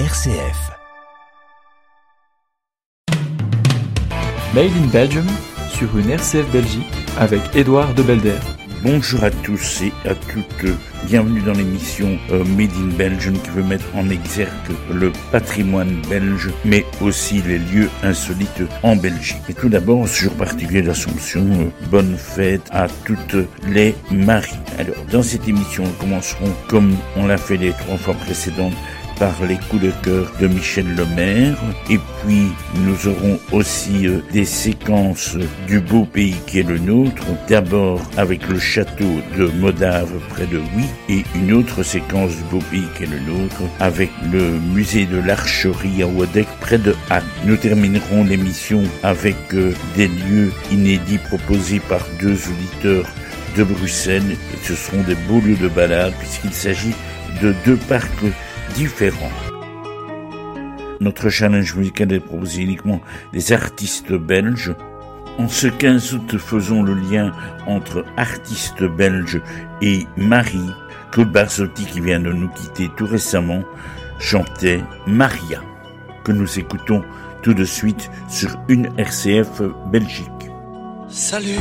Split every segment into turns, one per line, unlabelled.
RCF.
Made in Belgium sur une RCF Belgique avec Édouard de Belder.
Bonjour à tous et à toutes, bienvenue dans l'émission euh, Made in Belgium qui veut mettre en exergue le patrimoine belge mais aussi les lieux insolites en Belgique. Et tout d'abord, ce jour particulier d'Assomption, euh, bonne fête à toutes les maries. Alors, dans cette émission, nous commencerons comme on l'a fait les trois fois précédentes par les coups de cœur de Michel Lemaire. Et puis, nous aurons aussi euh, des séquences du beau pays qui est le nôtre. D'abord avec le château de Modave près de Huy et une autre séquence du beau pays qui est le nôtre avec le musée de l'archerie à Wadek près de Anne. Nous terminerons l'émission avec euh, des lieux inédits proposés par deux auditeurs de Bruxelles. Ce seront des beaux lieux de balade puisqu'il s'agit de deux parcs différents. Notre challenge musical est de proposer uniquement des artistes belges. En ce 15 août, faisons le lien entre artistes belges et Marie. Claude Barzotti, qui vient de nous quitter tout récemment, chantait Maria, que nous écoutons tout de suite sur une RCF Belgique.
Salut.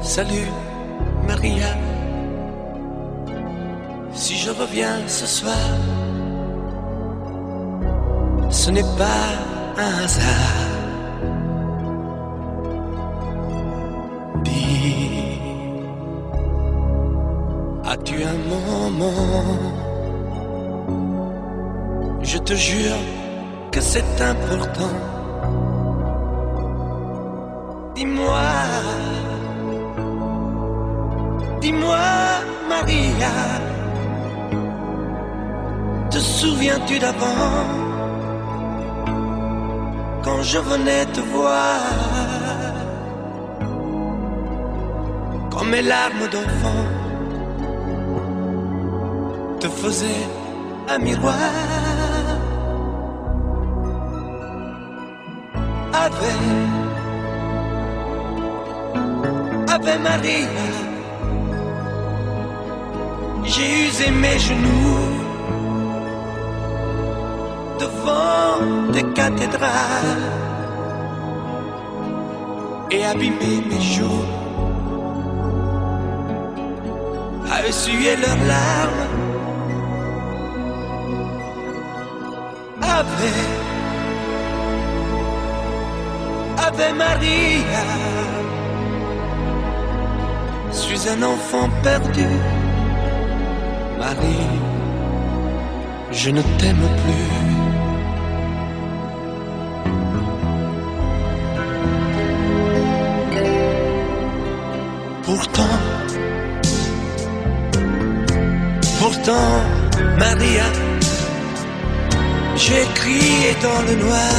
Salut, Maria. Si je reviens ce soir, ce n'est pas un hasard. Dis, as-tu un moment? Je te jure que c'est important. Dis-moi, dis-moi, Maria. Te souviens-tu d'avant Quand je venais te voir? Quand mes larmes d'enfant Te faisaient un miroir. Ave Ave Maria J'ai usé mes genoux devant des cathédrales et abîmer mes joues à essuyer leurs larmes. Ave, Ave Maria, suis un enfant perdu, Marie, je ne t'aime plus. Pourtant, Maria, j'ai crié dans le noir,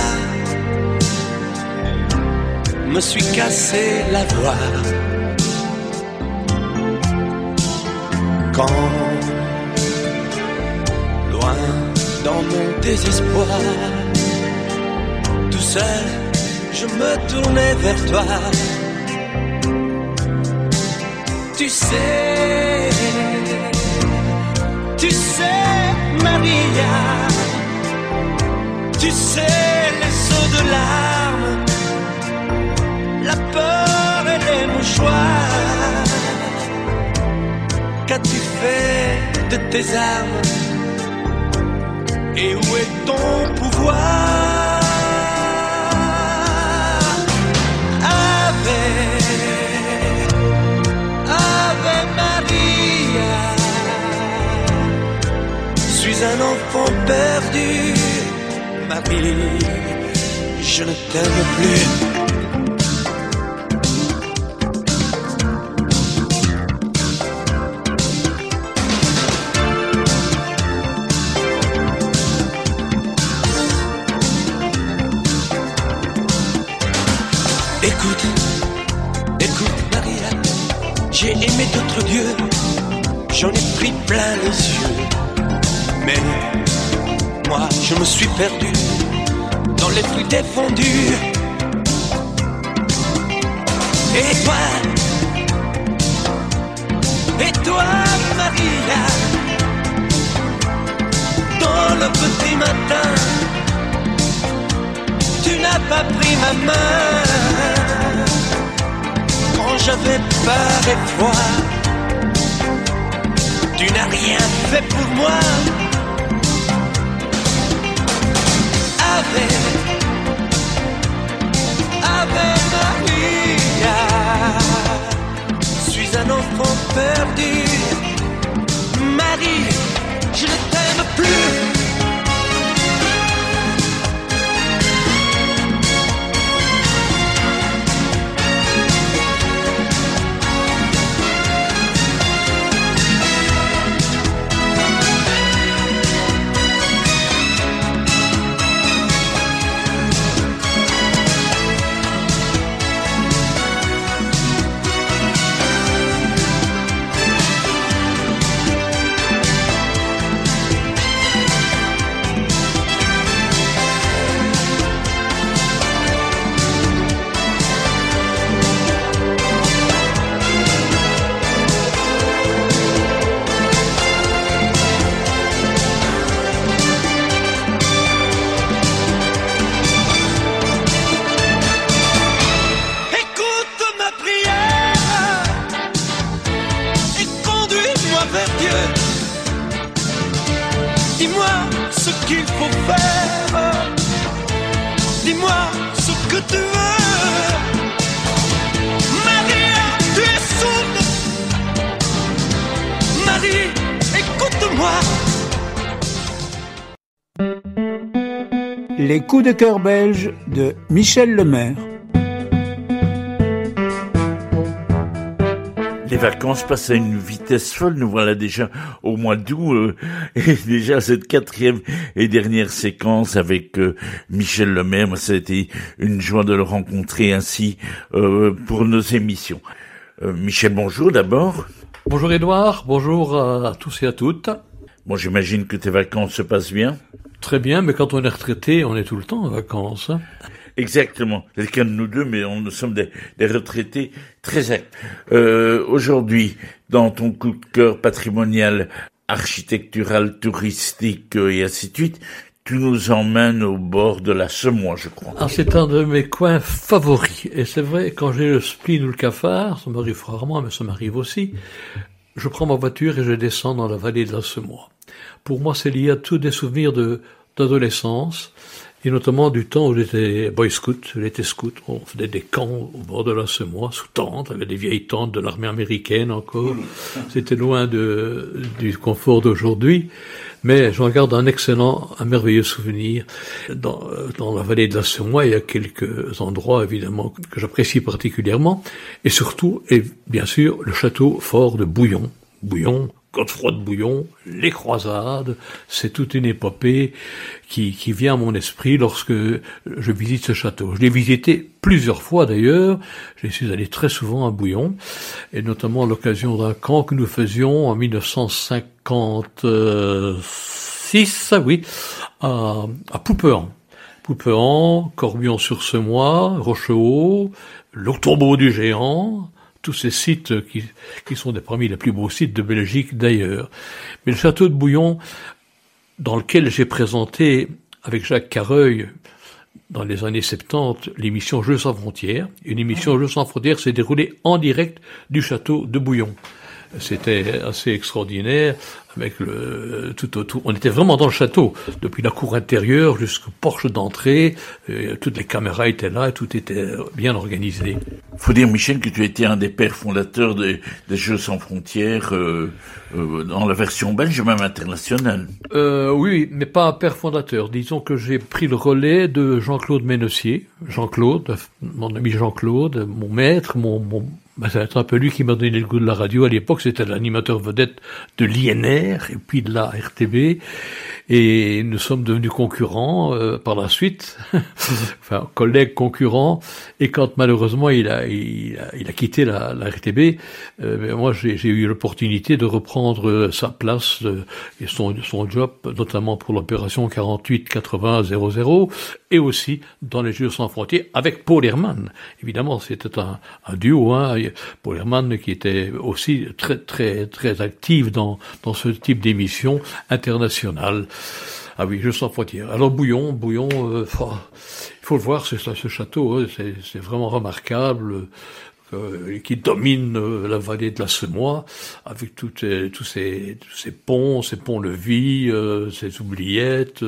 me suis cassé la voix. Quand, loin dans mon désespoir, tout seul, je me tournais vers toi tu sais, tu sais, Maria, tu sais les sauts de larmes, la peur et les mouchoirs. Qu'as-tu fait de tes armes? Et où est ton pouvoir? Un enfant perdu, Marie, je ne t'aime plus. Écoute, écoute, Maria, j'ai aimé d'autres dieux, j'en ai pris plein les yeux. Mais moi, je me suis perdu dans les plus défendus. Et toi, et toi, Maria, dans le petit matin, tu n'as pas pris ma main quand j'avais peur et froid. Tu n'as rien fait pour moi. Perdu. Marie, je ne t'aime plus.
Coups de cœur belges de Michel Lemaire.
Les vacances passent à une vitesse folle. Nous voilà déjà au mois d'août euh, et déjà cette quatrième et dernière séquence avec euh, Michel Lemaire. Moi, ça a été une joie de le rencontrer ainsi euh, pour nos émissions. Euh, Michel, bonjour d'abord.
Bonjour Edouard, bonjour à tous et à toutes.
Bon, j'imagine que tes vacances se passent bien.
Très bien, mais quand on est retraité, on est tout le temps en vacances. hein.
Exactement. Cas de nous deux, mais on, nous sommes des, des retraités très actifs. Euh, Aujourd'hui, dans ton coup de cœur patrimonial, architectural, touristique euh, et ainsi de suite, tu nous emmènes au bord de la Semois, je crois.
Ah, c'est un de mes coins favoris. Et c'est vrai, quand j'ai le spleen ou le cafard, ça m'arrive rarement, mais ça m'arrive aussi, je prends ma voiture et je descends dans la vallée de la Semois. Pour moi, c'est lié à tous des souvenirs d'adolescence, et notamment du temps où j'étais boy scout, j'étais scout, on faisait des camps au bord de la Semois, sous tente, avec des vieilles tentes de l'armée américaine encore. C'était loin du confort d'aujourd'hui, mais j'en garde un excellent, un merveilleux souvenir. Dans, dans la vallée de la Semois, il y a quelques endroits, évidemment, que j'apprécie particulièrement, et surtout, et bien sûr, le château fort de Bouillon. Bouillon, Godefroy de Bouillon, les croisades, c'est toute une épopée qui, qui vient à mon esprit lorsque je visite ce château. Je l'ai visité plusieurs fois d'ailleurs, je suis allé très souvent à Bouillon, et notamment à l'occasion d'un camp que nous faisions en 1956, oui, à, à Poupehan. Poupehan, Corbion-sur-Semois, Rochehaut, le tombeau du géant, tous ces sites qui, qui sont des, parmi les plus beaux sites de Belgique d'ailleurs. Mais le château de Bouillon, dans lequel j'ai présenté avec Jacques Carreuil, dans les années 70, l'émission Jeux sans frontières. Une émission Jeux sans frontières s'est déroulée en direct du château de Bouillon. C'était assez extraordinaire avec le tout autour. On était vraiment dans le château, depuis la cour intérieure jusqu'au porche d'entrée. euh, Toutes les caméras étaient là, et tout était bien organisé.
Faut dire, Michel, que tu étais un des pères fondateurs des, des Jeux sans frontières euh, euh, dans la version belge, même internationale.
Euh, oui, mais pas un père fondateur. Disons que j'ai pris le relais de Jean-Claude Ménessier. Jean-Claude, mon ami Jean-Claude, mon maître, mon, mon ben, c'est un peu lui qui m'a donné le goût de la radio. À l'époque, c'était l'animateur vedette de l'INR et puis de la RTB. Et nous sommes devenus concurrents euh, par la suite, enfin collègues concurrents. Et quand malheureusement il a, il a, il a quitté la, la RTB, euh, moi j'ai eu l'opportunité de reprendre euh, sa place euh, et son, son job, notamment pour l'opération 48-80-00 et aussi dans les Jeux sans frontières avec Paul Herman. Évidemment, c'était un, un duo. Hein. Paul Herman qui était aussi très très très actif dans dans ce type d'émission internationale. Ah oui, Jeux sans frontières. Alors Bouillon, Bouillon, euh, oh, il faut le voir, c'est ce château, hein, c'est vraiment remarquable. euh, qui domine euh, la vallée de la Semois, avec tous, ces, ponts, ces ponts-levis, ces oubliettes,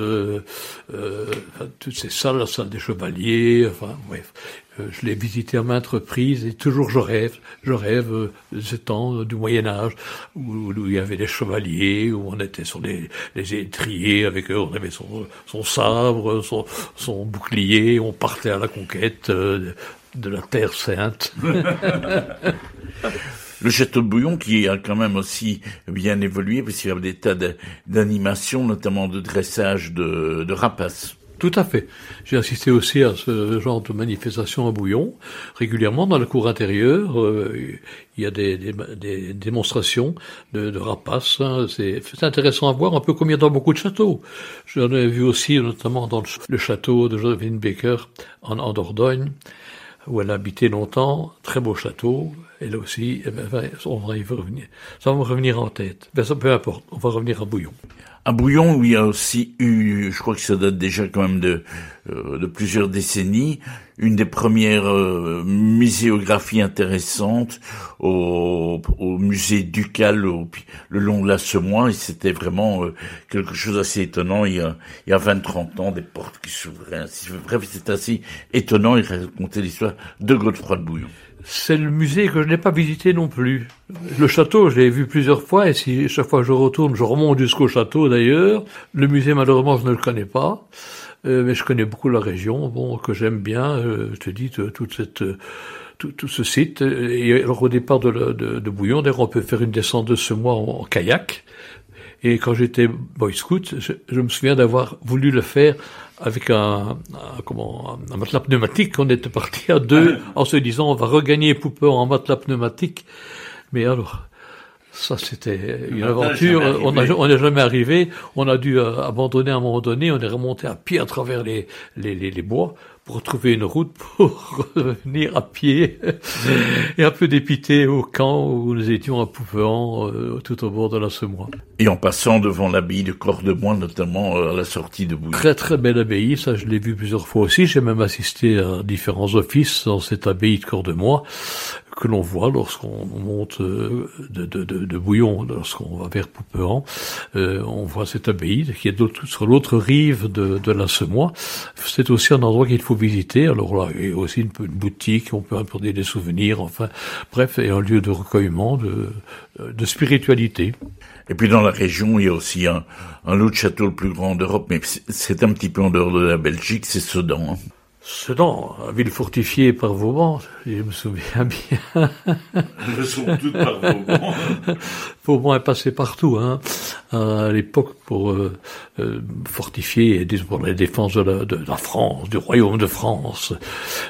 toutes ces salles, la salle des chevaliers, enfin bref. Je l'ai visité à maintes reprises et toujours je rêve, je rêve de ce temps du Moyen Âge où, il y avait des chevaliers, où on était sur les étriers avec eux, on avait son, sabre, son, bouclier, on partait à la conquête de la Terre Sainte.
Le château de Bouillon qui a quand même aussi bien évolué parce qu'il y a des tas d'animations, notamment de dressage de, de rapaces.
Tout à fait. J'ai assisté aussi à ce genre de manifestation à Bouillon. Régulièrement, dans la cour intérieure, euh, il y a des, démonstrations de, de rapaces. Hein. C'est intéressant à voir, un peu comme il y a dans beaucoup de châteaux. J'en ai vu aussi, notamment dans le, château de Josephine Baker en, en Dordogne où elle a habité longtemps, très beau château, elle aussi, eh ben, on va y revenir. Ça va me revenir en tête. Ben, ça, peu importe, on va revenir à Bouillon.
À Bouillon, où il y a aussi eu, je crois que ça date déjà quand même de, euh, de plusieurs décennies, une des premières euh, muséographies intéressantes au, au musée ducal au, le long de la Semois, et c'était vraiment euh, quelque chose d'assez étonnant. Il y a, il y a 20-30 ans, des portes qui s'ouvraient. Bref, c'est assez étonnant. Il racontait l'histoire de Godefroy de Bouillon
c'est le musée que je n'ai pas visité non plus. Le château, je l'ai vu plusieurs fois, et si chaque fois que je retourne, je remonte jusqu'au château d'ailleurs. Le musée, malheureusement, je ne le connais pas, euh, mais je connais beaucoup la région, bon, que j'aime bien. Euh, je te dis, toute cette... Tout, tout, ce site. Et alors au départ de, de, de Bouillon, d'ailleurs, on peut faire une descente de ce mois en, kayak. Et quand j'étais boy scout, je, je me souviens d'avoir voulu le faire avec un, un, comment, un matelas pneumatique. On était parti à deux en se disant on va regagner Poupeur en matelas pneumatique. Mais alors, ça c'était une aventure. On n'est jamais arrivé. On a dû euh, abandonner à un moment donné. On est remonté à pied à travers les, les, les, les bois pour trouver une route pour revenir à pied et un peu dépité au camp où nous étions à Poupéan, euh, tout au bord de la Semois.
Et en passant devant l'abbaye de Cordemois, notamment euh, à la sortie de Bouillon.
Très très belle abbaye, ça je l'ai vu plusieurs fois aussi. J'ai même assisté à différents offices dans cette abbaye de Cordemois que l'on voit lorsqu'on monte euh, de, de, de, de Bouillon, lorsqu'on va vers Pouperan, euh, on voit cette abbaye qui est sur l'autre rive de, de la Semois. C'est aussi un endroit qu'il faut visiter. Alors là, il y a aussi une, boutique, on peut apporter des souvenirs, enfin, bref, et un lieu de recueillement, de, de spiritualité.
Et puis dans la région, il y a aussi un, un autre château le plus grand d'Europe, mais c'est un petit peu en dehors de la Belgique, c'est Sedan. Hein.
Sedan, ville fortifiée par Vauban, je me souviens bien.
Je sont toutes par Vauban.
Vauban est passé partout, hein, à l'époque pour euh, euh, fortifier et pour la défense de la, de la, France, du royaume de France.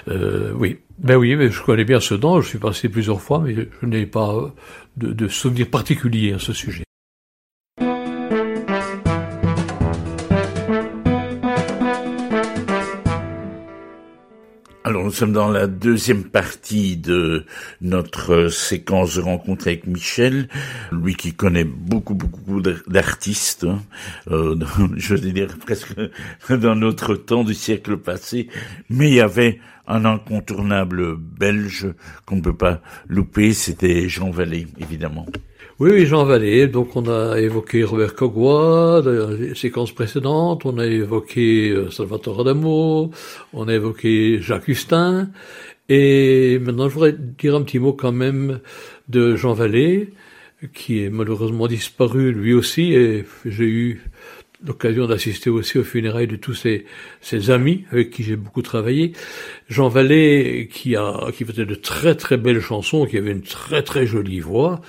Euh, oui, ben oui, mais je connais bien Sedan, je suis passé plusieurs fois, mais je n'ai pas de, de souvenir particulier à ce sujet.
Alors nous sommes dans la deuxième partie de notre séquence de rencontre avec Michel, lui qui connaît beaucoup beaucoup d'artistes, hein, euh, je veux dire presque dans notre temps du siècle passé, mais il y avait un incontournable belge qu'on ne peut pas louper, c'était Jean Vallée évidemment.
Oui, oui, Jean Vallée. Donc, on a évoqué Robert Cogua dans les séquences précédentes. On a évoqué euh, Salvatore Adamo. On a évoqué Jacques Hustin. Et maintenant, je voudrais dire un petit mot quand même de Jean Vallée, qui est malheureusement disparu lui aussi. Et j'ai eu l'occasion d'assister aussi aux funérailles de tous ses, ses amis avec qui j'ai beaucoup travaillé. Jean Vallée, qui a, qui faisait de très très belles chansons, qui avait une très très jolie voix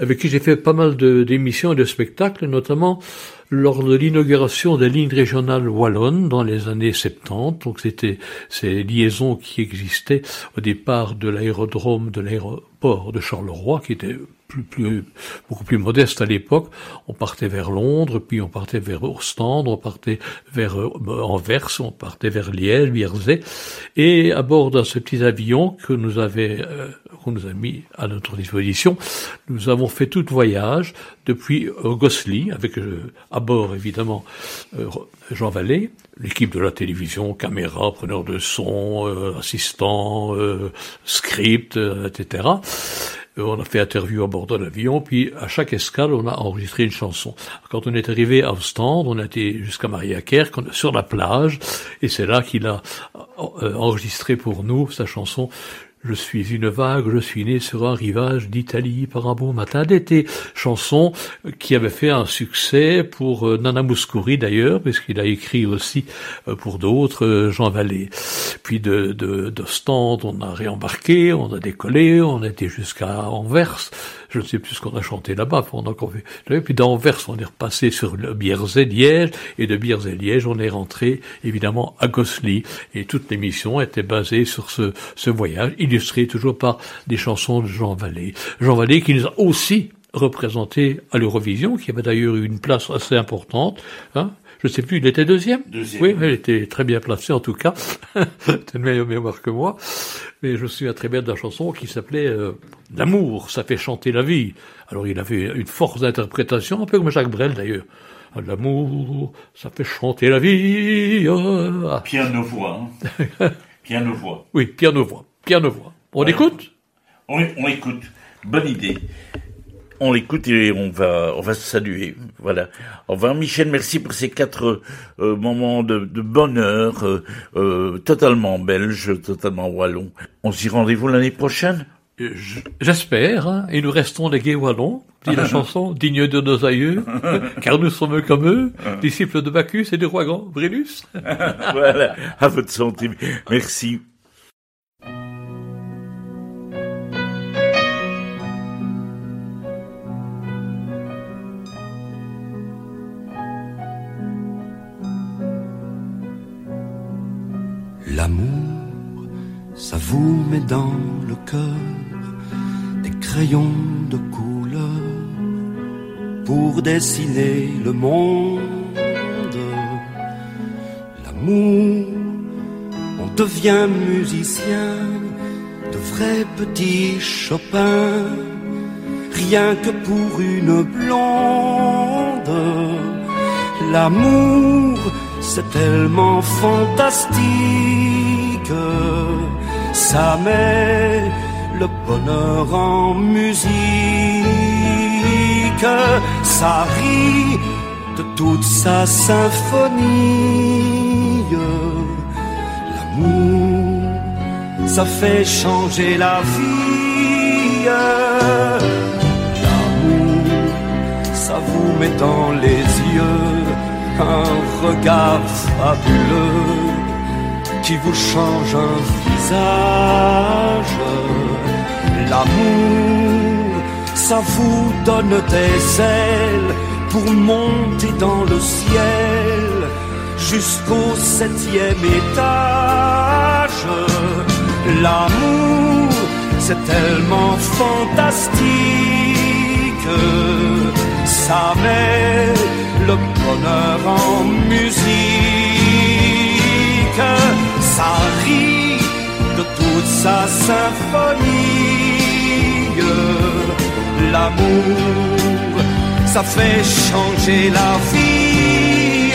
avec qui j'ai fait pas mal d'émissions et de spectacles, notamment lors de l'inauguration des lignes régionales wallonnes dans les années 70. Donc c'était ces liaisons qui existaient au départ de l'aérodrome de l'aéroport de Charleroi, qui était plus, plus, beaucoup plus modeste à l'époque. On partait vers Londres, puis on partait vers Ostende, on partait vers euh, Anvers, on partait vers Liège, Vierzey. Et à bord de ce petit avion que nous avait, euh, qu'on nous a mis à notre disposition, nous avons fait tout voyage depuis euh, Gossely, avec à bord évidemment Jean Vallée, l'équipe de la télévision, caméra, preneur de son, assistant, script, etc. On a fait interview à bord de l'avion, puis à chaque escale, on a enregistré une chanson. Quand on est arrivé à Ostende, on a été jusqu'à Mariaker, sur la plage, et c'est là qu'il a euh, enregistré pour nous sa chanson je suis une vague, je suis né sur un rivage d'Italie par un beau matin d'été. Chanson qui avait fait un succès pour euh, Nana Mouskouri d'ailleurs, puisqu'il a écrit aussi euh, pour d'autres, euh, Jean Vallée. Puis de, de, de on a réembarqué, on a décollé, on était jusqu'à Anvers. Je ne sais plus ce qu'on a chanté là-bas pendant qu'on fait. Puis d'Anvers, on est repassé sur le Bierzé-Liège, et de Bierzé-Liège, on est rentré évidemment à Gossely. Et toute l'émission était basée sur ce, ce voyage, illustré toujours par des chansons de Jean Vallée. Jean Vallée qui nous a aussi représenté à l'Eurovision, qui avait d'ailleurs eu une place assez importante. Hein, je sais plus, il était deuxième?
Deuxième.
Oui, il était très bien placé en tout cas. C'était une meilleure mémoire que moi. Mais je me souviens très bien de la chanson qui s'appelait euh, L'amour, ça fait chanter la vie. Alors il avait une force d'interprétation, un peu comme Jacques Brel d'ailleurs. L'amour, ça fait chanter la vie.
Ah. Piano-voix. Hein. Piano-voix.
oui, piano-voix. On écoute?
On, on écoute. Bonne idée on l'écoute et on va on va se saluer. Voilà. Au revoir Michel, merci pour ces quatre euh, moments de, bonheur euh, euh, totalement belge, totalement wallon. On s'y rendez-vous l'année prochaine?
J'espère, hein, et nous restons des gays wallons, dit la chanson, digne de nos aïeux, car nous sommes comme eux, disciples de Bacchus et de roi grand, Brennus.
voilà, à votre santé. Merci.
L'amour, ça vous met dans le cœur des crayons de couleur pour dessiner le monde. L'amour, on devient musicien, de vrais petits Chopin, rien que pour une blonde. L'amour, c'est tellement fantastique, ça met le bonheur en musique, ça rit de toute sa symphonie. L'amour, ça fait changer la vie. L'amour, ça vous met dans les un regard fabuleux qui vous change un visage. L'amour, ça vous donne des ailes pour monter dans le ciel jusqu'au septième étage. L'amour, c'est tellement fantastique, ça met le bonheur en musique. Ça rit de toute sa symphonie. L'amour, ça fait changer la vie.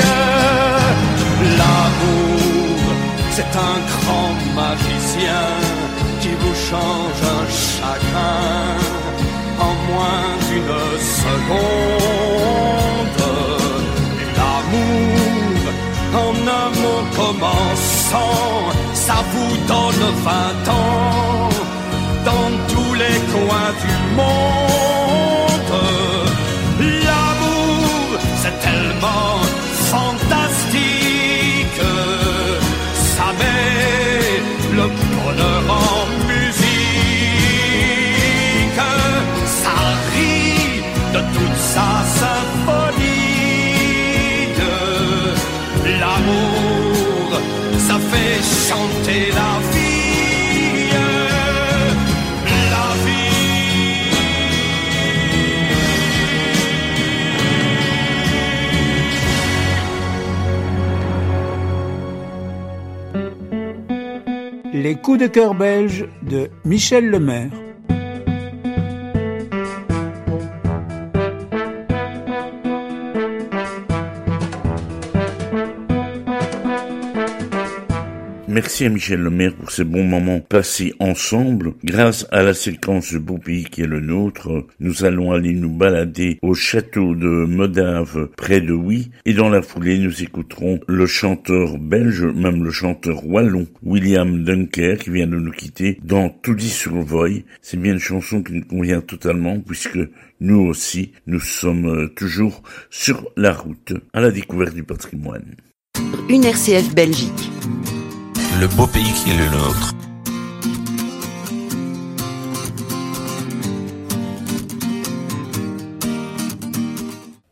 L'amour, c'est un grand magicien qui vous change un chagrin en moins d'une seconde en un mot commençant, ça vous donne vingt ans. Dans tous les coins du monde. L'amour, c'est tellement fantastique,
Les coups de cœur belges de Michel Lemaire.
Merci à Michel Lemaire pour ces bons moments passés ensemble. Grâce à la séquence Beau pays qui est le nôtre, nous allons aller nous balader au château de Modave près de Huy et dans la foulée nous écouterons le chanteur belge, même le chanteur wallon, William Dunker qui vient de nous quitter dans Tout dit sur Voy. C'est bien une chanson qui nous convient totalement puisque nous aussi, nous sommes toujours sur la route à la découverte du patrimoine.
Une RCF Belgique
le beau pays qui est le nôtre.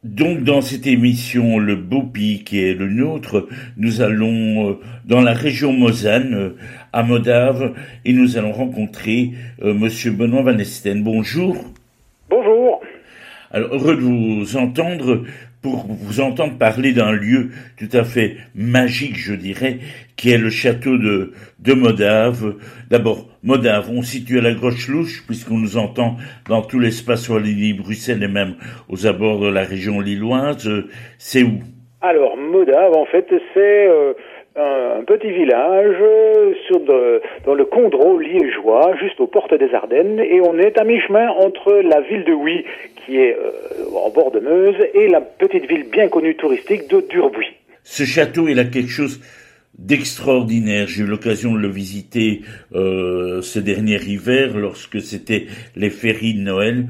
Donc dans cette émission Le beau pays qui est le nôtre, nous allons euh, dans la région Mosane, euh, à Modave, et nous allons rencontrer euh, Monsieur Benoît Van Esten. Bonjour.
Bonjour.
Alors heureux de vous entendre pour vous entendre parler d'un lieu tout à fait magique, je dirais, qui est le château de, de Modave. D'abord, Modave, on situe à la Groche-Louche, puisqu'on nous entend dans tout l'espace Wallonie-Bruxelles et même aux abords de la région lilloise. C'est où?
Alors, Modave, en fait, c'est... Euh, un, petit village sur dans le Condro liégeois, juste aux portes des Ardennes, et on est à mi-chemin entre la ville de Huy, qui est euh, en bord de Meuse, et la petite ville bien connue touristique de Durbuy.
Ce château, il a quelque chose d'extraordinaire. J'ai eu l'occasion de le visiter euh, ce dernier hiver, lorsque c'était les féries de Noël.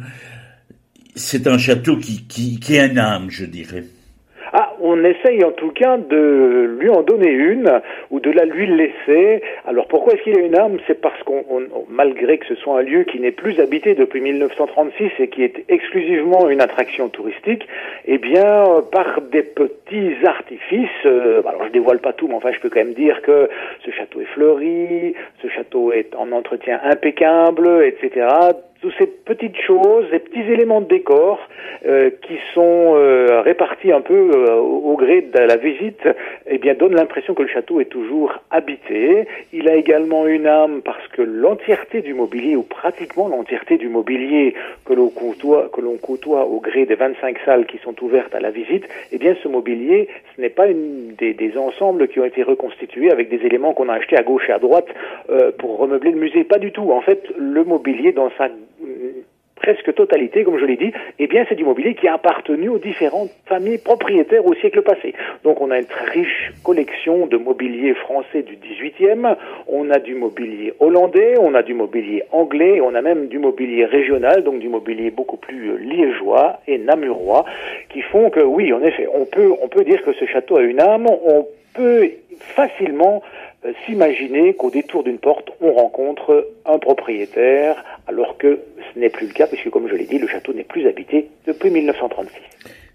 C'est un château qui, qui, qui a une âme, je dirais.
On essaye en tout cas de lui en donner une ou de la lui laisser. Alors pourquoi est-ce qu'il a une âme C'est parce qu'on, malgré que ce soit un lieu qui n'est plus habité depuis 1936 et qui est exclusivement une attraction touristique, eh bien par des petits artifices. Euh, alors je dévoile pas tout, mais enfin je peux quand même dire que ce château est fleuri, ce château est en entretien impeccable, etc toutes ces petites choses, ces petits éléments de décor euh, qui sont euh, répartis un peu euh, au, gré de la visite, eh bien donnent l'impression que le château est toujours habité. Il a également une âme parce que l'entièreté du mobilier ou pratiquement l'entièreté du mobilier que l'on côtoie, que l'on au gré des 25 salles qui sont ouvertes à la visite, eh bien ce mobilier, ce n'est pas des, des, ensembles qui ont été reconstitués avec des éléments qu'on a achetés à gauche et à droite pour remeubler le musée. Pas du tout. En fait, le mobilier dans sa presque totalité, comme je l'ai dit, eh bien, c'est du mobilier qui a appartenu aux différentes familles propriétaires au siècle passé. Donc, on a une très riche collection de mobilier français du 18e, on a du mobilier hollandais, on a du mobilier anglais, on a même du mobilier régional, donc du mobilier beaucoup plus liégeois et namurois, qui font que, oui, en effet, on peut, on peut dire que ce château a une âme, on peut facilement euh, s'imaginer qu'au détour d'une porte, on rencontre un propriétaire, alors que ce n'est plus le cas, puisque comme je l'ai dit, le château n'est plus habité depuis 1936.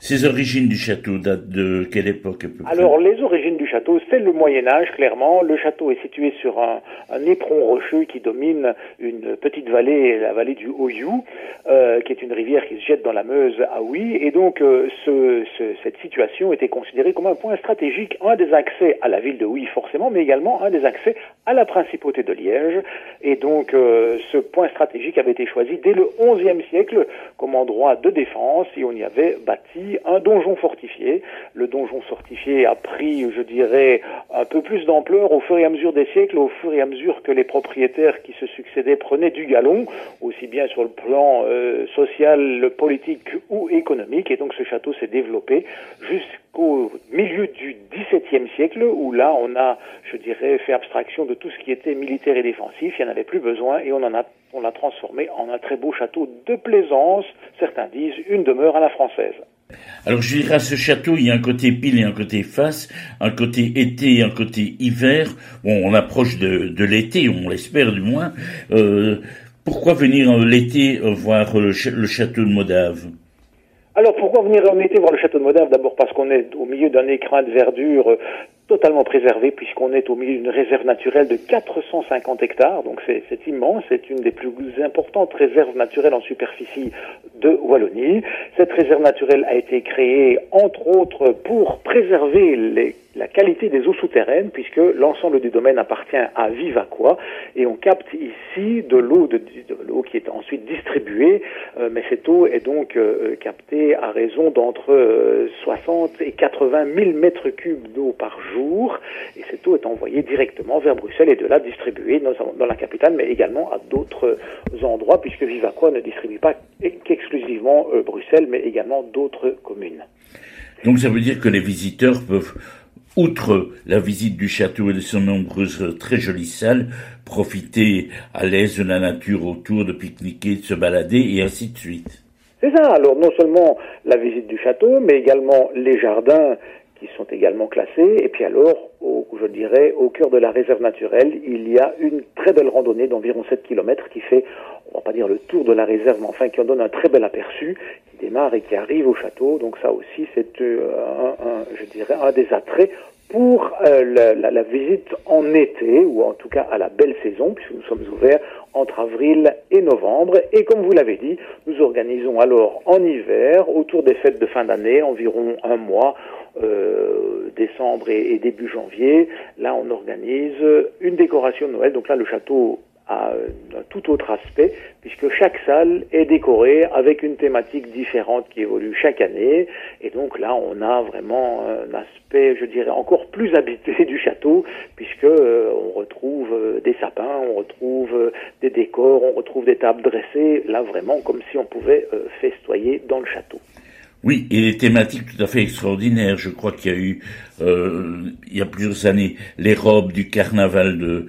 Ces origines du château datent de quelle époque
Alors, les origines du château, c'est le Moyen Âge, clairement. Le château est situé sur un, éperon rocheux qui domine une petite vallée, la vallée du Hoyou, euh, qui est une rivière qui se jette dans la Meuse à Huy. Et donc, euh, ce, ce, cette situation était considérée comme un point stratégique, un des accès à la ville de Huy, forcément, mais également un des accès à la principauté de Liège. Et donc, euh, ce point stratégique avait été choisi dès le XIe siècle comme endroit de défense et on y avait bâti un donjon fortifié. Le donjon fortifié a pris, je dirais, un peu plus d'ampleur au fur et à mesure des siècles, au fur et à mesure que les propriétaires qui se succédaient prenaient du galon, aussi bien sur le plan euh, social, politique ou économique. Et donc ce château s'est développé jusqu'au milieu du XVIIe siècle, où là on a, je dirais, fait abstraction de tout ce qui était militaire et défensif. Il n'y en avait plus besoin et on en a on l'a transformé en un très beau château de plaisance, certains disent une demeure à la française.
Alors je dirais à ce château, il y a un côté pile et un côté face, un côté été et un côté hiver. Bon, on approche de, l'été, on l'espère du moins. Euh, pourquoi venir l'été voir le, le, château de Modave
alors pourquoi venir en été voir le château de Modave D'abord parce qu'on est au milieu d'un écrin de verdure totalement préservé puisqu'on est au milieu d'une réserve naturelle de 450 hectares, donc c'est immense, c'est une des plus importantes réserves naturelles en superficie de Wallonie. Cette réserve naturelle a été créée entre autres pour préserver les la qualité des eaux souterraines, puisque l'ensemble du domaine appartient à Vivaqua, et on capte ici de l'eau de, l'eau qui est ensuite distribuée, euh, mais cette eau est donc euh, captée à raison d'entre 60 et 80 000 mètres cubes d'eau par jour, et cette eau est envoyée directement vers Bruxelles et de là distribuée dans, dans la capitale, mais également à d'autres endroits, puisque Vivaqua ne distribue pas qu'exclusivement Bruxelles, mais également d'autres communes.
Donc ça veut dire que les visiteurs peuvent, outre la visite du château et de son nombreuses très jolies salles, profiter à l'aise de la nature autour, de pique-niquer, de se balader et ainsi de suite.
C'est ça, alors non seulement la visite du château, mais également les jardins qui sont également classés. Et puis alors, je dirais, au cœur de la réserve naturelle, il y a une très belle randonnée d'environ 7 km qui fait, on va pas dire le tour de la réserve, mais enfin qui en donne un très bel aperçu, qui démarre et qui arrive au château. Donc ça aussi, c'est euh, un des attraits pour euh, la, la, visite en été, ou en tout cas à la belle saison, puisque nous sommes ouverts entre avril et novembre. Et comme vous l'avez dit, nous organisons alors en hiver, autour des fêtes de fin d'année, environ un mois, euh, décembre et, début janvier, là on organise une décoration de Noël. Donc là le château a un tout autre aspect, puisque chaque salle est décorée avec une thématique différente qui évolue chaque année. Et donc là, on a vraiment un aspect, je dirais, encore plus habité du château, puisque euh, on retrouve euh, des sapins, on retrouve des décors, on retrouve des tables dressées, là vraiment comme si on pouvait festoyer dans le château.
Oui, et les thématiques tout à fait extraordinaires. Je crois qu'il y a eu, euh, il y a plusieurs années, les robes du carnaval de,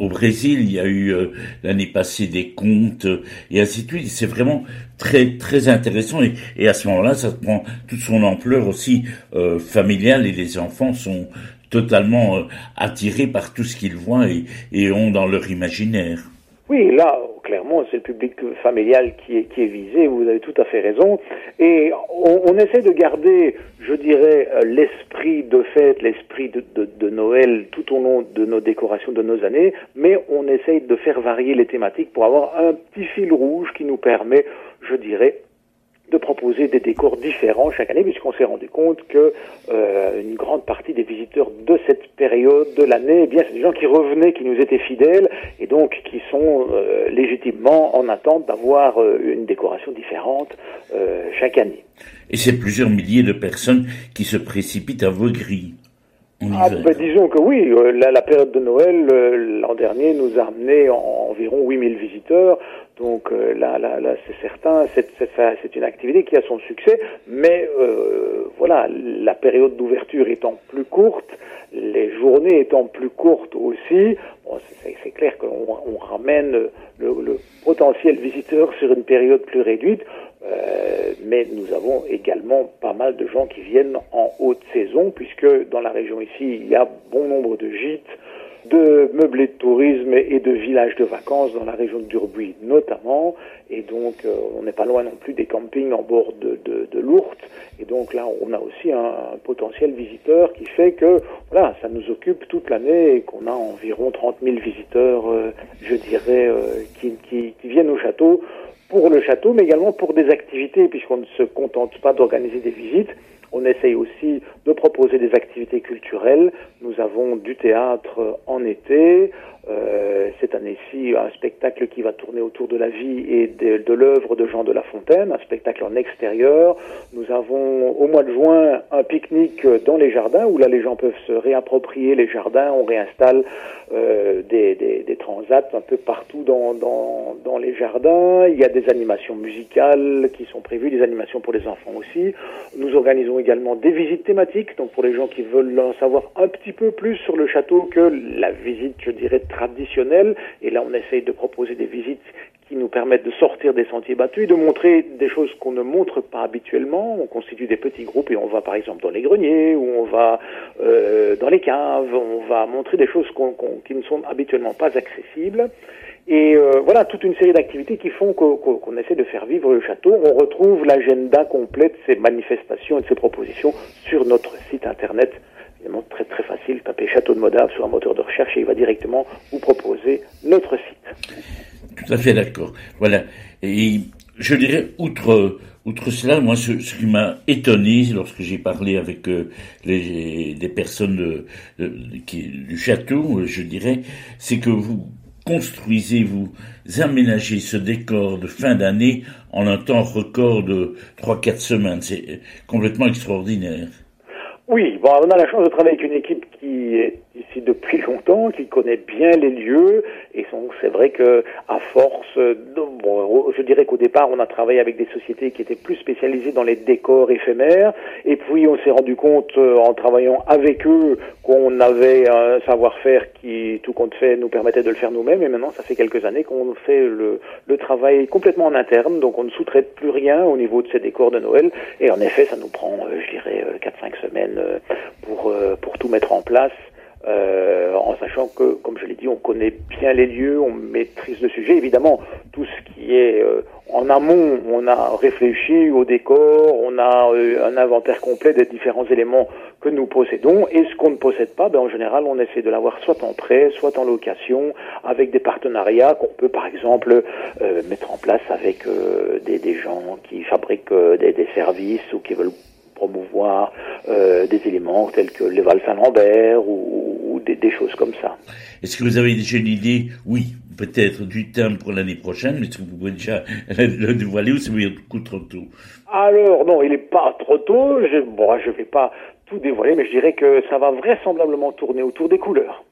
au Brésil. Il y a eu euh, l'année passée des contes et ainsi de suite. C'est vraiment très très intéressant et, à ce moment-là, ça prend toute son ampleur aussi euh, familiale et les enfants sont totalement attirés par tout ce qu'ils voient et ont dans leur imaginaire.
Oui, là, clairement, c'est le public familial qui est, visé, vous avez tout à fait raison. Et on, essaie de garder, je dirais, euh, l'esprit de fête, l'esprit de, de, de, Noël tout au long de nos décorations de nos années, mais on essaye de faire varier les thématiques pour avoir un petit fil rouge qui nous permet, je dirais, de proposer des décors différents chaque année, puisqu'on s'est rendu compte que euh, une grande partie des visiteurs de cette période de l'année, eh bien, c'est des gens qui revenaient, qui nous étaient fidèles, et donc qui sont euh, légitimement en attente d'avoir euh, une décoration différente chaque année.
Et c'est plusieurs milliers de personnes qui se précipitent à grilles.
Ah, ben, disons que oui, la, la période de Noël l'an dernier nous a amené environ 8000 visiteurs. Donc euh, là, là, c'est certain, c'est une activité qui a son succès, mais euh, voilà, la période d'ouverture étant plus courte, les journées étant plus courtes aussi, c'est clair qu'on on ramène le, le, potentiel visiteur sur une période plus réduite, euh, mais nous avons également pas mal de gens qui viennent en haute saison, puisque dans la région ici, il y a bon nombre de gîtes, de meublés de tourisme et de villages de vacances dans la région de Durbuy notamment. Et donc, euh, on n'est pas loin non plus des campings en bord de, de, l'Ourthe. Et donc là, on a aussi un, potentiel visiteur qui fait que, voilà, ça nous occupe toute l'année et qu'on a environ 30 000 visiteurs, euh, je dirais, euh, qui viennent au château pour le château, mais également pour des activités, puisqu'on ne se contente pas d'organiser des visites, on essaye aussi de proposer des activités culturelles. Nous avons du théâtre en été, euh, cette année-ci un spectacle qui va tourner autour de la vie et de, l'œuvre de Jean de La Fontaine, un spectacle en extérieur. Nous avons au mois de juin un pique-nique dans les jardins où là les gens peuvent se réapproprier les jardins. On réinstalle euh, des, transats un peu partout dans les jardins. Il y a des animations musicales qui sont prévues, des animations pour les enfants aussi. Nous organisons également des visites thématiques, donc pour les gens qui veulent en savoir un petit peu plus sur le château que la visite, je dirais, Et là, on essaye de proposer des visites qui nous permettent de sortir des sentiers battus, de montrer des choses qu'on ne montre pas habituellement. On constitue des petits groupes et on va par exemple dans les greniers ou on va euh, dans les caves, on va montrer des choses qui ne sont habituellement pas accessibles. Et euh, voilà, toute une série d'activités qui font qu'on essaie de faire vivre le château. On retrouve l'agenda complet de ces manifestations et de ces propositions sur notre site internet évidemment très très facile, tapez Château de Modave sur un moteur de recherche et il va directement vous proposer notre site.
Tout à fait d'accord. Voilà. Et je dirais, outre, outre cela, moi, ce, qui m'a étonné lorsque j'ai parlé avec euh, les, les, personnes qui, du château, je dirais, c'est que vous construisez, vous aménagez ce décor de fin d'année en un temps record de 3-4 semaines. C'est complètement extraordinaire.
Oui, bon, on a la chance de travailler avec une équipe qui est ici depuis longtemps, qui connaît bien les lieux, et c'est vrai que à force, je dirais qu'au départ on a travaillé avec des sociétés qui étaient plus spécialisées dans les décors éphémères, et puis on s'est rendu compte euh, en travaillant avec eux qu'on avait un savoir-faire qui, tout compte fait, nous permettait de le faire nous-mêmes, et maintenant ça fait quelques années qu'on fait le, le travail complètement en interne, donc on ne sous-traite plus rien au niveau de ces décors de Noël, et en effet ça nous prend, euh, je dirais, 4-5 euh, semaines pour, pour tout mettre en place. Euh, en sachant que, comme je l'ai dit, on connaît bien les lieux, on maîtrise le sujet. Évidemment, tout ce qui est euh, en amont, on a réfléchi au décor, on a euh, un inventaire complet des différents éléments que nous possédons. Et ce qu'on ne possède pas, ben, en général, on essaie de l'avoir soit en prêt, soit en location, avec des partenariats qu'on peut, par exemple, mettre en place avec des, des, gens qui fabriquent des, des services ou qui veulent promouvoir euh, des éléments tels que les Val Saint-Lambert ou, des, choses comme ça.
Est-ce que vous avez déjà une idée Oui, peut-être du thème pour l'année prochaine, mais est-ce que vous pouvez déjà le dévoiler ou c'est beaucoup trop tôt
Alors non, il n'est pas trop tôt. Je, bon, je vais pas tout dévoiler, mais je dirais que ça va vraisemblablement tourner autour des couleurs.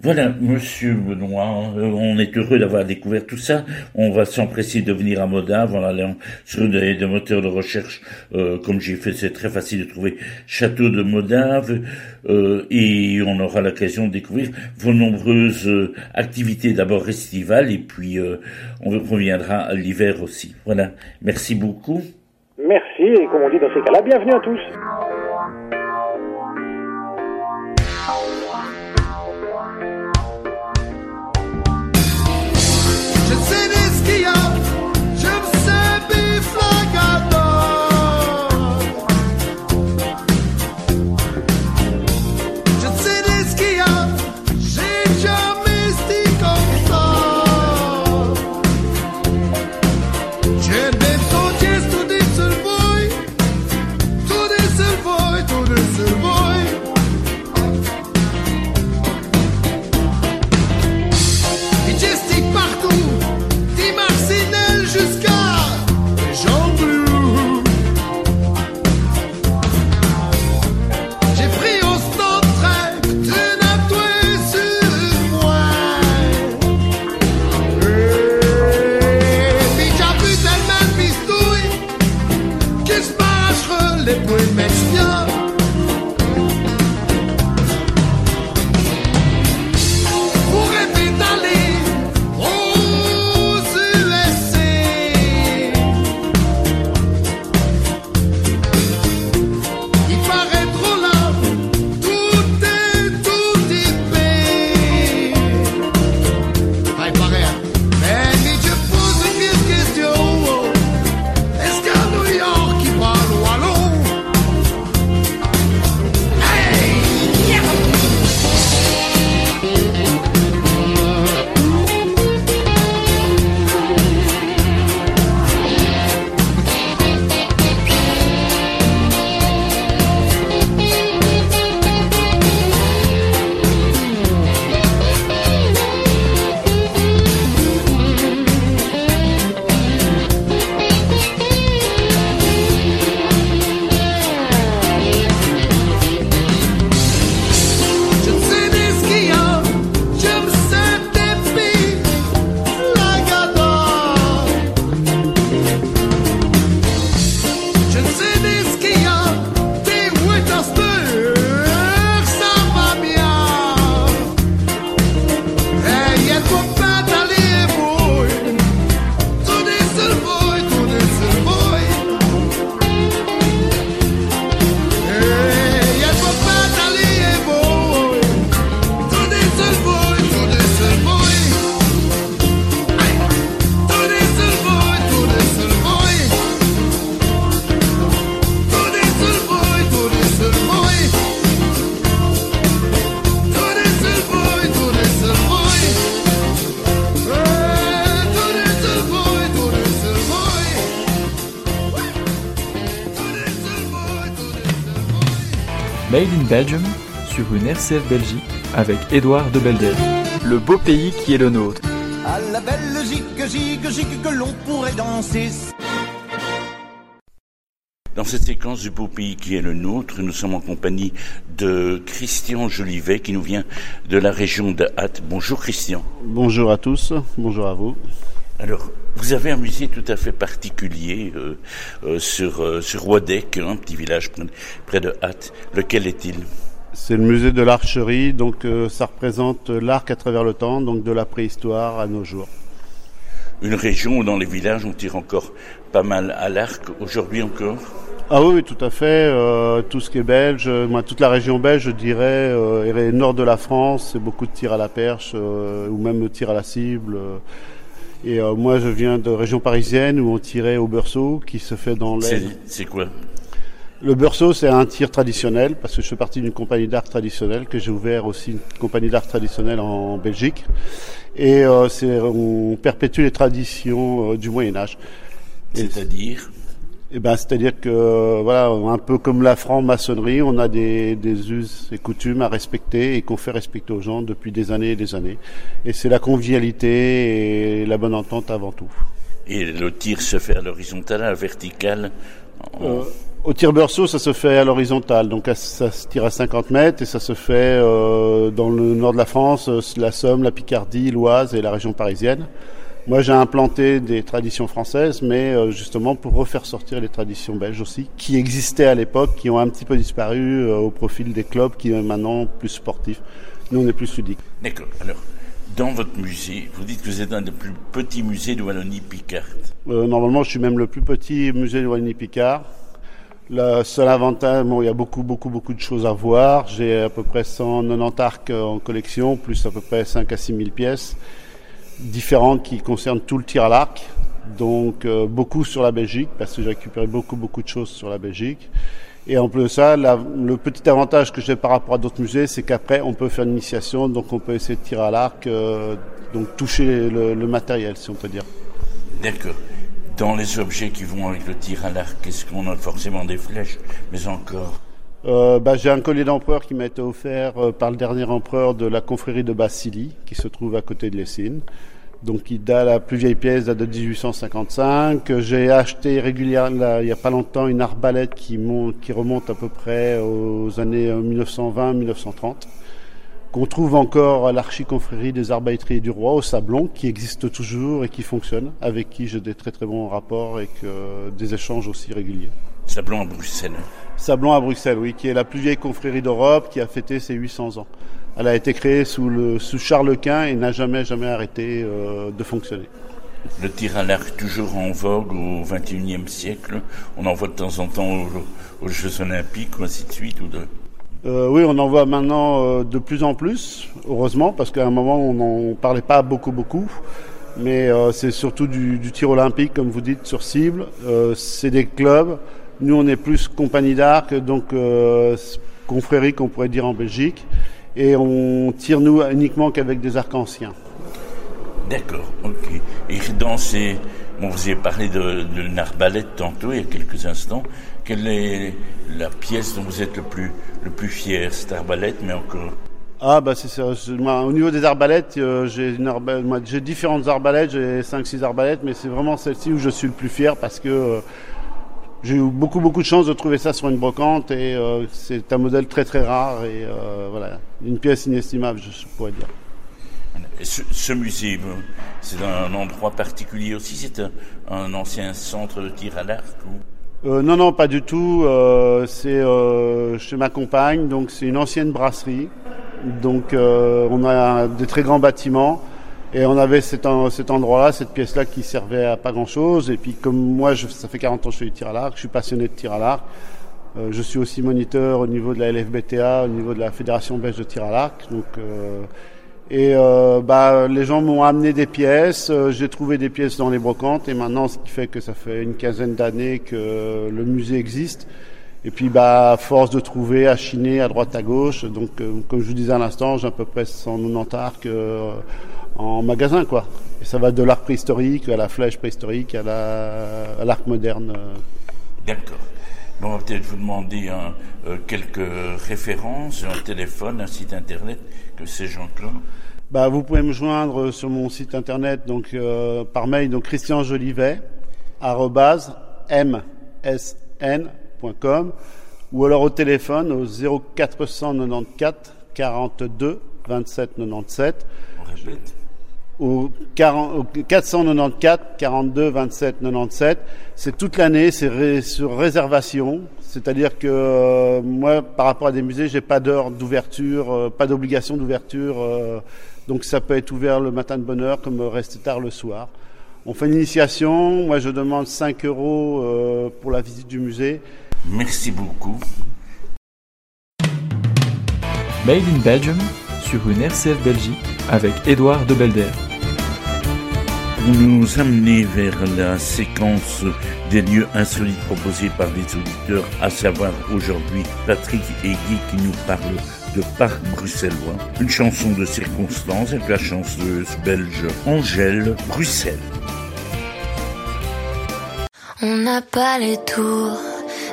Voilà, monsieur Benoît, euh, on est heureux d'avoir découvert tout ça. On va s'empresser de venir à Modave en allant sur des, moteurs de recherche, euh, comme j'ai fait, c'est très facile de trouver Château de Modave, euh, et on aura l'occasion de découvrir vos nombreuses activités, d'abord estivales, et puis on reviendra l'hiver aussi. Voilà, merci beaucoup.
Merci, et comme on dit dans ces cas-là, bienvenue à tous.
Dia Made in Belgium sur une RCF Belgique avec Édouard de Belder. Le beau pays qui est le nôtre.
À la Belgique, gigue, gigue, que l'on pourrait danser.
Dans cette séquence du beau pays qui est le nôtre, nous sommes en compagnie de Christian Jolivet qui nous vient de la région de Hatt. Bonjour Christian.
Bonjour à tous, bonjour à vous.
Alors, vous avez un musée tout à fait particulier euh, euh, sur, euh, sur Wadek, un petit village près, près de Hatt. Lequel est-il?
C'est le musée de l'archerie, donc euh, ça représente l'arc à travers le temps, donc de la préhistoire à nos jours.
Une région où dans les villages on tire encore pas mal à l'arc, aujourd'hui encore?
Ah oui, oui, tout à fait. euh, tout ce qui est belge, euh, moi, toute la région belge, je dirais, euh, et nord de la France, c'est beaucoup de tir à la perche euh, ou même tir à la cible. Et euh, moi, je viens de région parisienne où on tirait au beurceau, qui se fait dans l'aile.
c'est quoi?
Le beurceau, c'est un tir traditionnel parce que je fais partie d'une compagnie d'art traditionnelle que j'ai ouvert aussi une compagnie d'art traditionnelle en Belgique. Et euh, on perpétue les traditions euh, du Moyen Âge.
C'est-à-dire?
Eh ben, c'est-à-dire que voilà, un peu comme la franc-maçonnerie, on a des, des us et coutumes à respecter et qu'on fait respecter aux gens depuis des années et des années. Et c'est la convivialité et la bonne entente avant tout.
Et le tir se fait à l'horizontale, à la verticale
Euh, au tir beurceau, ça se fait à l'horizontale, donc ça se tire à 50 mètres et ça se fait euh, dans le nord de la France, euh, la Somme, la Picardie, l'Oise et la région parisienne. Moi, j'ai implanté des traditions françaises, mais euh, justement pour refaire sortir les traditions belges aussi, qui existaient à l'époque, qui ont un petit peu disparu euh, au profil des clubs qui sont maintenant plus sportifs. Nous, on est plus ludiques.
D'accord. Alors, dans votre musée, vous dites que vous êtes un des plus petits musées de Wallonie-Picard.
Euh, normalement, je suis même le plus petit musée de Wallonie-Picard. Le seul avantage, bon, il y a beaucoup, beaucoup, beaucoup de choses à voir. J'ai à peu près 190 arcs euh, en collection, plus à peu près 5 à 6 000 pièces différentes qui concernent tout le tir à l'arc. Donc, euh, beaucoup sur la Belgique, parce que j'ai récupéré beaucoup, beaucoup de choses sur la Belgique. Et en plus de ça, la- le petit avantage que j'ai par rapport à d'autres musées, c'est qu'après, on peut faire une initiation, donc on peut essayer de tirer à l'arc, euh, donc toucher le, le matériel, si on peut dire.
D'accord. Dans les objets qui vont avec le tir à l'arc, est-ce qu'on a forcément des flèches, mais encore
Euh, bah, j'ai un collier d'empereur qui m'a été offert euh, par le dernier empereur de la confrérie de Bassili, qui se trouve à côté de Lessines. Donc, il date, la plus vieille pièce date de 1855. Euh, J'ai acheté régulièrement, il n'y a pas longtemps, une arbalète qui, monte, qui remonte à peu près aux années 1920-1930, qu'on trouve encore à l'archiconfrérie des arbalétriers du roi au Sablon, qui existe toujours et qui fonctionne, avec qui j'ai des très très bons rapports et que, des échanges aussi réguliers.
Sablon à Bruxelles.
Sablon à Bruxelles, oui, qui est la plus vieille confrérie d'Europe, qui a fêté ses 800 ans. Elle a été créée sous, le, sous Charles Quint et n'a jamais, jamais arrêté euh, de fonctionner.
Le tir à l'arc toujours en vogue au XXIe siècle. On en voit de temps en temps aux, aux Jeux Olympiques ou ainsi de suite. Ou de...
Euh, oui, on en voit maintenant euh, de plus en plus, heureusement, parce qu'à un moment, on n'en parlait pas beaucoup, beaucoup. Mais euh, c'est surtout du, du tir olympique, comme vous dites, sur cible. Euh, c'est des clubs. Nous, on est plus compagnie d'arc, donc euh, confrérie qu'on pourrait dire en Belgique. Et on tire, nous, uniquement qu'avec des arcs anciens.
D'accord, ok. Et dans ces... Bon, vous avez parlé de, de l'arbalète tantôt, il y a quelques instants. Quelle est la pièce dont vous êtes le plus, le plus fier Cette arbalète, mais encore...
Ah bah c'est ça. au niveau des arbalètes, euh, j'ai une arba- moi, j'ai différentes arbalètes, j'ai 5-6 arbalètes, mais c'est vraiment celle-ci où je suis le plus fier parce que euh, j'ai eu beaucoup beaucoup de chance de trouver ça sur une brocante et euh, c'est un modèle très très rare et euh, voilà une pièce inestimable, je pourrais dire.
Ce, ce musée, c'est un endroit particulier aussi? C'est un, un ancien centre de tir à l'arc ou...
Euh, non, non, pas du tout. Euh, c'est euh, chez ma compagne, donc c'est une ancienne brasserie. Donc euh, on a des très grands bâtiments et on avait cet, en- cet endroit-là, cette pièce-là qui servait à pas grand-chose. Et puis comme moi, je, ça fait 40 ans que je fais du tir à l'arc, je suis passionné de tir à l'arc. Euh, je suis aussi moniteur au niveau de la LFBTA, au niveau de la Fédération belge de tir à l'arc. Donc euh, et euh, bah, les gens m'ont amené des pièces, euh, j'ai trouvé des pièces dans les brocantes et maintenant ce qui fait que ça fait une quinzaine d'années que le musée existe. Et puis bah, force de trouver, à chiner à droite à gauche, donc euh, comme je vous disais à l'instant, j'ai à peu près 190 arcs euh, en magasin, quoi. Et ça va de l'art préhistorique à la flèche préhistorique à l'arc moderne.
D'accord. Bon, on va peut-être vous demander hein, euh, quelques références, un téléphone, un site internet, que c'est Jean-Claude.
Bah, vous pouvez me joindre sur mon site internet, donc euh, par mail, donc Christian Jolivet, msn.com, ou alors au téléphone au 0494 42 27 97.
On répète
au, 494 42 27 97. C'est toute l'année, c'est sur réservation. C'est-à-dire que euh, moi, par rapport à des musées, j'ai pas d'heure d'ouverture, euh, pas d'obligation d'ouverture. Euh, donc ça peut être ouvert le matin de bonne heure, comme rester tard le soir. On fait une initiation. Moi, je demande 5 euros euh, pour la visite du musée.
Merci beaucoup.
Made in Belgium sur une RCF Belgique avec Édouard de Belder
pour nous amener vers la séquence des lieux insolites proposés par les auditeurs, à savoir aujourd'hui Patrick et Guy qui nous parlent de Parc bruxellois, une chanson de circonstance avec la chanteuse belge Angèle Bruxelles.
On n'a pas les tours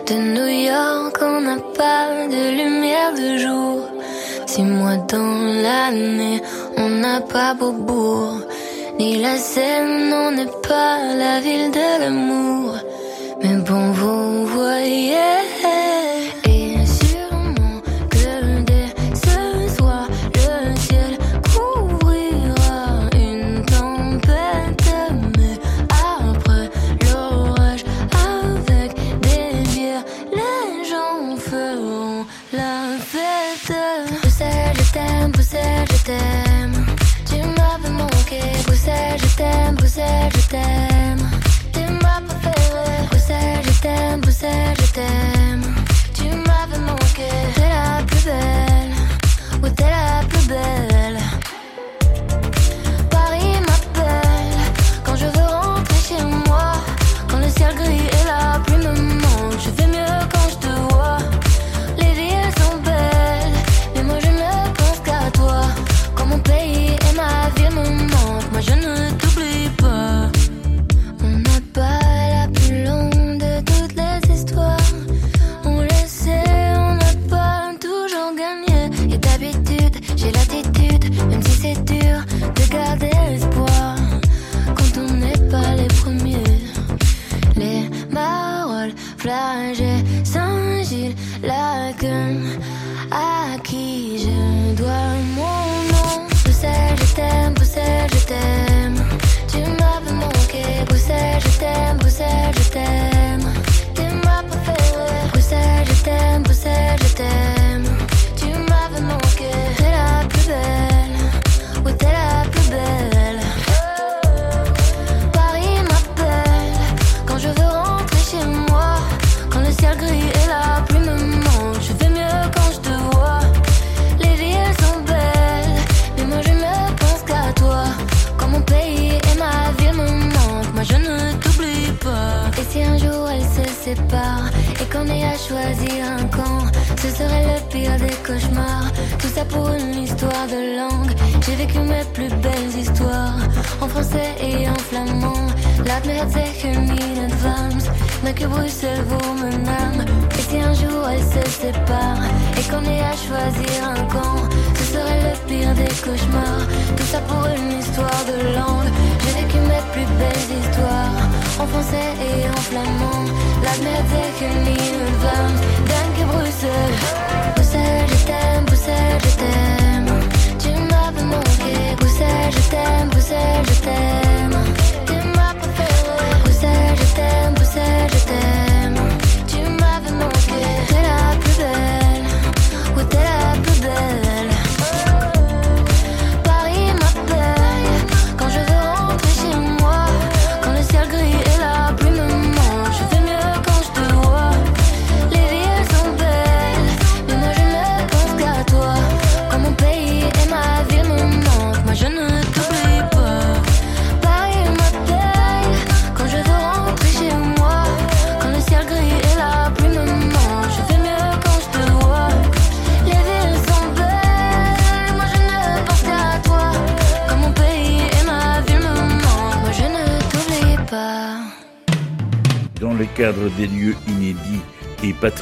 de New York, on n'a pas de lumière de jour. Six mois dans l'année, on n'a pas Beaubourg ni la scène on n'est pas la ville de l'amour. Mais bon, vous voyez.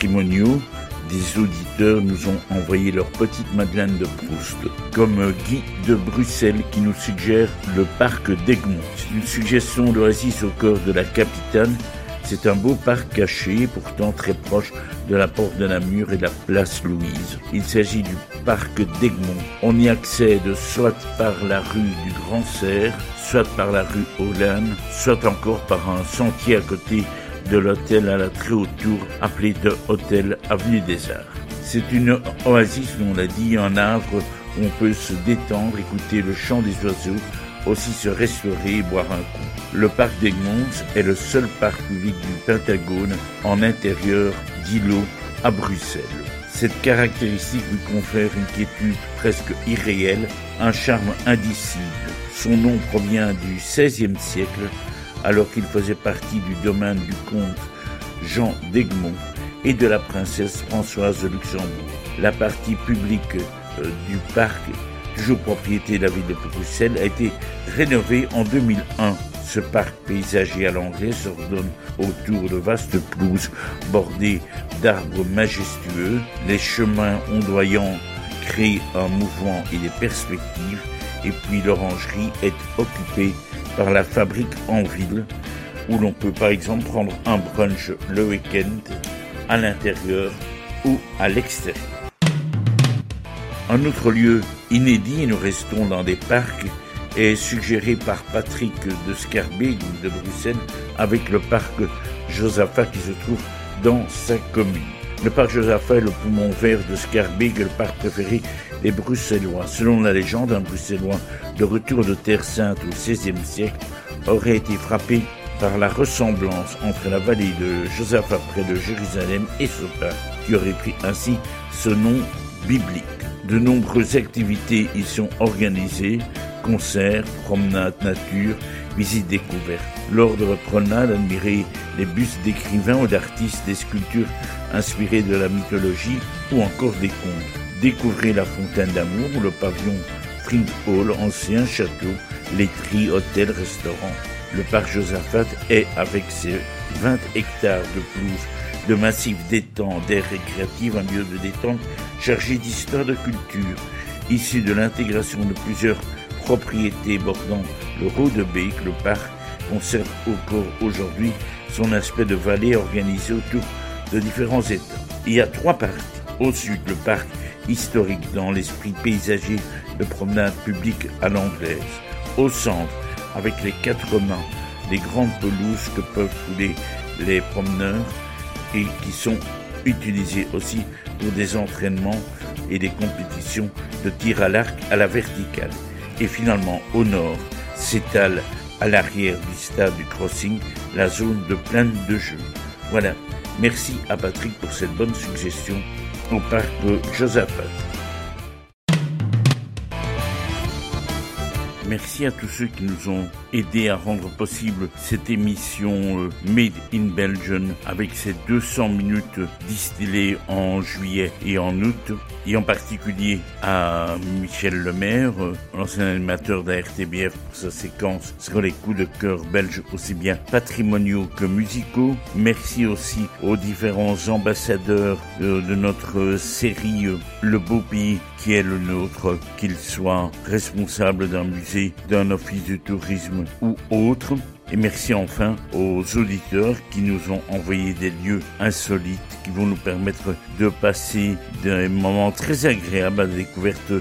Des
auditeurs nous ont envoyé leur petite Madeleine de Proust, comme Guy de Bruxelles qui nous suggère le parc d'Egmont. C'est une suggestion d'oasis au cœur de la capitale. C'est un beau parc caché, pourtant très proche de la porte de Namur et de la place Louise. Il s'agit du parc d'Egmont. On y accède soit par la rue du Grand Cerf, soit par la rue Hollande, soit encore par un sentier à côté de l'hôtel à la très haute tour appelé de Hôtel Avenue des Arts. C'est une oasis, on l'a dit, un havre où on peut se détendre, écouter le chant des oiseaux, aussi se restaurer et boire un coup. Le parc d'Egmont est le seul parc public du Pentagone en intérieur d'îlot à Bruxelles. Cette caractéristique lui confère une quiétude presque irréelle, un charme indicible. Son nom provient du XVIe siècle alors qu'il faisait partie du domaine du comte Jean d'Egmont et de la princesse Françoise de Luxembourg. La partie publique euh, du parc, toujours propriété de la ville de Bruxelles, a été rénovée en 2001. Ce parc paysager à l'anglais s'ordonne autour de vastes pelouses bordées d'arbres majestueux. Les chemins ondoyants créent un mouvement et des perspectives. Et puis l'orangerie est occupée par la fabrique en ville, où l'on peut par exemple prendre un brunch le week-end à l'intérieur ou à l'extérieur. Un autre lieu inédit, nous restons dans des parcs, est suggéré par Patrick de Scarbeck de Bruxelles avec le parc Josaphat qui se trouve dans sa commune. Le parc Josaphat est le poumon vert de Scarbeck, le parc préféré des Bruxellois. Selon la légende, un Bruxellois de retour de Terre Sainte au XVIe siècle aurait été frappé par la ressemblance entre la vallée de Josaphat près de Jérusalem et parc, qui aurait pris ainsi ce nom biblique. De nombreuses activités y sont organisées, concerts, promenades nature, visites découvertes. Votre promenade, admirez les bustes d'écrivains ou d'artistes, des sculptures inspirées de la mythologie ou encore des contes. Découvrez la fontaine d'amour ou le pavillon Spring Hall, ancien château, laiterie, hôtel, restaurant. Le parc Josaphat est, avec ses 20 hectares de pelouse, de massifs d'étangs, d'air récréatif, un lieu de détente chargé d'histoire de culture, issu de l'intégration de plusieurs propriétés bordant le Rhodebeek, le parc conserve encore aujourd'hui son aspect de vallée organisé autour de différents étangs. Il y a trois parties. Au sud, le parc historique dans l'esprit paysager de promenade publique à l'anglaise. Au centre, avec les quatre mains, les grandes pelouses que peuvent fouler les promeneurs et qui sont utilisées aussi pour des entraînements et des compétitions de tir à l'arc à la verticale. Et finalement, au nord, s'étale à l'arrière du stade du crossing la zone de plaine de jeu. Voilà. Merci à Patrick pour cette bonne suggestion au parc Merci à tous ceux qui nous ont aidés à rendre possible cette émission euh, Made in Belgium avec ces 200 minutes distillées en juillet et en août et en particulier à Michel Lemaire, euh, l'ancien animateur d'ARTBF pour sa séquence sur les coups de cœur belges aussi bien patrimoniaux que musicaux. Merci aussi aux différents ambassadeurs de, de notre série euh, Le Beau Pays qui est le nôtre, qu'ils soient responsables d'un musée, d'un office de tourisme ou autre. Et merci enfin aux auditeurs qui nous ont envoyé des lieux insolites qui vont nous permettre de passer des moments très agréables à la découverte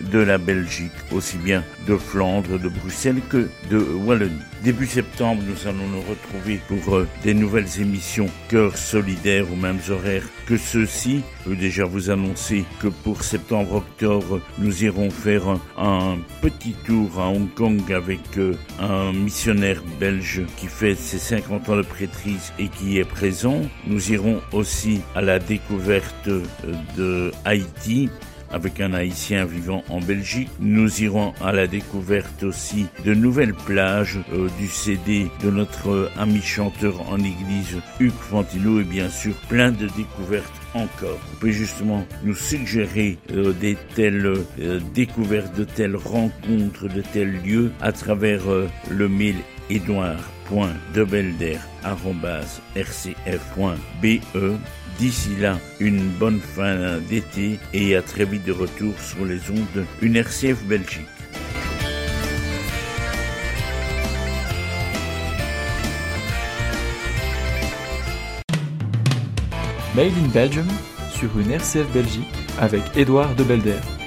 de la Belgique, aussi bien de Flandre, de Bruxelles que de Wallonie. Début septembre, nous allons nous retrouver pour euh, des nouvelles émissions Cœur solidaire aux mêmes horaires que ceux-ci. Je veux déjà vous annoncer que pour septembre-octobre, nous irons faire un, un, petit tour à Hong Kong avec euh, un missionnaire belge qui fait ses 50 ans de prêtrise et qui est présent. Nous irons aussi à la découverte euh, de Haïti avec un Haïtien vivant en Belgique. Nous irons à la découverte aussi de nouvelles plages euh, du CD de notre euh, ami chanteur en église Hugues Fantino et bien sûr plein de découvertes encore. Vous pouvez justement nous suggérer euh, des telles euh, découvertes, de telles rencontres, de tels lieux à travers le mail edouard.debelder.rcf.be D'ici là, une bonne fin d'été et à très vite de retour sur les ondes une RCF Belgique.
Made in Belgium sur une RCF Belgique avec Édouard de Belder.